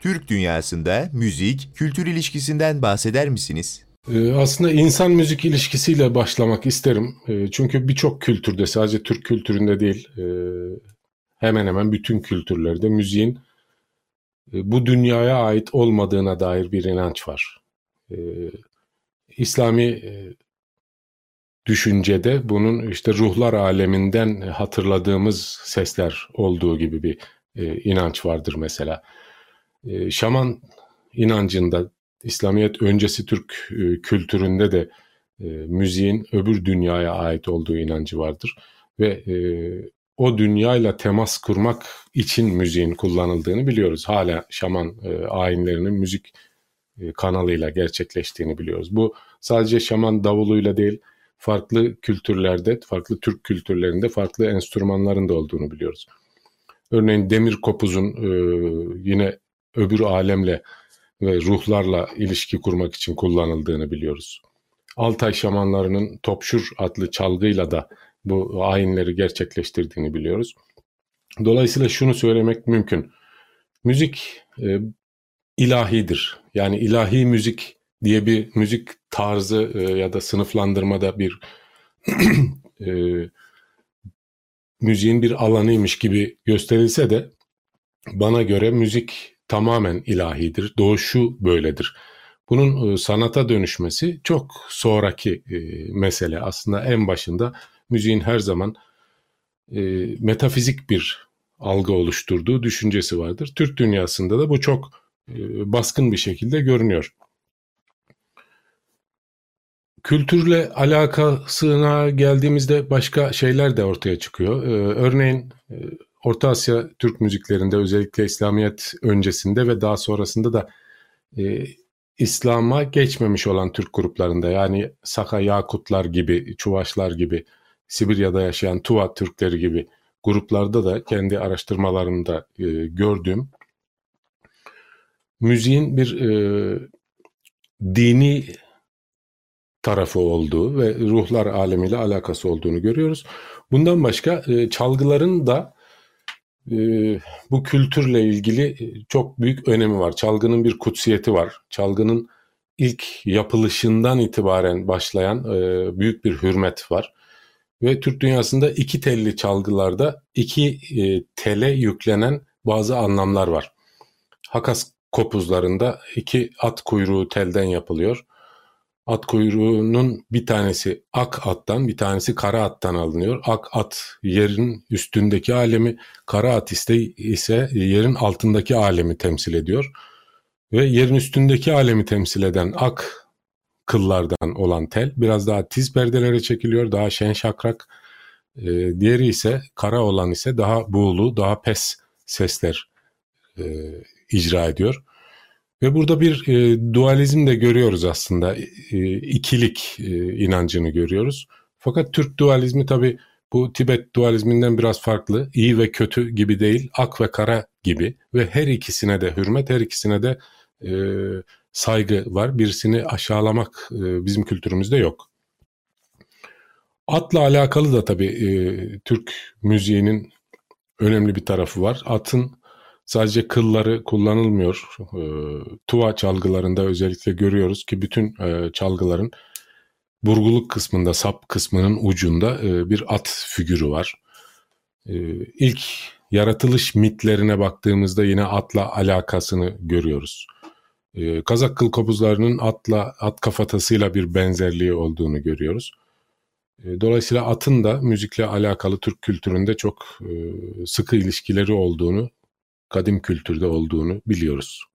Türk dünyasında müzik, kültür ilişkisinden bahseder misiniz? Ee, aslında insan müzik ilişkisiyle başlamak isterim. Ee, çünkü birçok kültürde sadece Türk kültüründe değil e, hemen hemen bütün kültürlerde müziğin e, bu dünyaya ait olmadığına dair bir inanç var. Ee, İslami e, düşüncede bunun işte ruhlar aleminden hatırladığımız sesler olduğu gibi bir inanç vardır mesela. Şaman inancında İslamiyet öncesi Türk e, kültüründe de e, müziğin öbür dünyaya ait olduğu inancı vardır. Ve e, o dünyayla temas kurmak için müziğin kullanıldığını biliyoruz. Hala şaman e, ayinlerinin müzik e, kanalıyla gerçekleştiğini biliyoruz. Bu sadece şaman davuluyla değil, farklı kültürlerde, farklı Türk kültürlerinde farklı enstrümanların da olduğunu biliyoruz. Örneğin demir kopuzun e, yine öbür alemle ve ruhlarla ilişki kurmak için kullanıldığını biliyoruz. Altay şamanlarının Topşur adlı çalgıyla da bu ayinleri gerçekleştirdiğini biliyoruz. Dolayısıyla şunu söylemek mümkün. Müzik e, ilahidir. Yani ilahi müzik diye bir müzik tarzı e, ya da sınıflandırmada bir e, müziğin bir alanıymış gibi gösterilse de bana göre müzik tamamen ilahidir. Doğuşu böyledir. Bunun e, sanata dönüşmesi çok sonraki e, mesele. Aslında en başında müziğin her zaman e, metafizik bir algı oluşturduğu düşüncesi vardır. Türk dünyasında da bu çok baskın bir şekilde görünüyor. Kültürle alakasına geldiğimizde başka şeyler de ortaya çıkıyor. Örneğin Orta Asya Türk müziklerinde özellikle İslamiyet öncesinde ve daha sonrasında da e, İslam'a geçmemiş olan Türk gruplarında yani Saka Yakutlar gibi, Çuvaşlar gibi, Sibirya'da yaşayan Tuva Türkleri gibi gruplarda da kendi araştırmalarımda e, gördüğüm müziğin bir e, dini tarafı olduğu ve ruhlar alemiyle alakası olduğunu görüyoruz. Bundan başka e, çalgıların da bu kültürle ilgili çok büyük önemi var. Çalgının bir kutsiyeti var. Çalgının ilk yapılışından itibaren başlayan büyük bir hürmet var. Ve Türk dünyasında iki telli çalgılarda iki tele yüklenen bazı anlamlar var. Hakas kopuzlarında iki at kuyruğu telden yapılıyor at kuyruğunun bir tanesi ak attan bir tanesi kara attan alınıyor. Ak at yerin üstündeki alemi, kara at ise, yerin altındaki alemi temsil ediyor. Ve yerin üstündeki alemi temsil eden ak kıllardan olan tel biraz daha tiz perdelere çekiliyor, daha şen şakrak. E, diğeri ise kara olan ise daha buğulu, daha pes sesler e, icra ediyor. Ve burada bir e, dualizm de görüyoruz aslında. E, ikilik e, inancını görüyoruz. Fakat Türk dualizmi tabi bu Tibet dualizminden biraz farklı. İyi ve kötü gibi değil, ak ve kara gibi. Ve her ikisine de hürmet, her ikisine de e, saygı var. Birisini aşağılamak e, bizim kültürümüzde yok. Atla alakalı da tabii e, Türk müziğinin önemli bir tarafı var. Atın Sadece kılları kullanılmıyor. E, tuva çalgılarında özellikle görüyoruz ki bütün e, çalgıların burguluk kısmında, sap kısmının ucunda e, bir at figürü var. E, ilk yaratılış mitlerine baktığımızda yine atla alakasını görüyoruz. E, Kazak kıl kopuzlarının atla, at kafatasıyla bir benzerliği olduğunu görüyoruz. Dolayısıyla atın da müzikle alakalı Türk kültüründe çok e, sıkı ilişkileri olduğunu kadim kültürde olduğunu biliyoruz.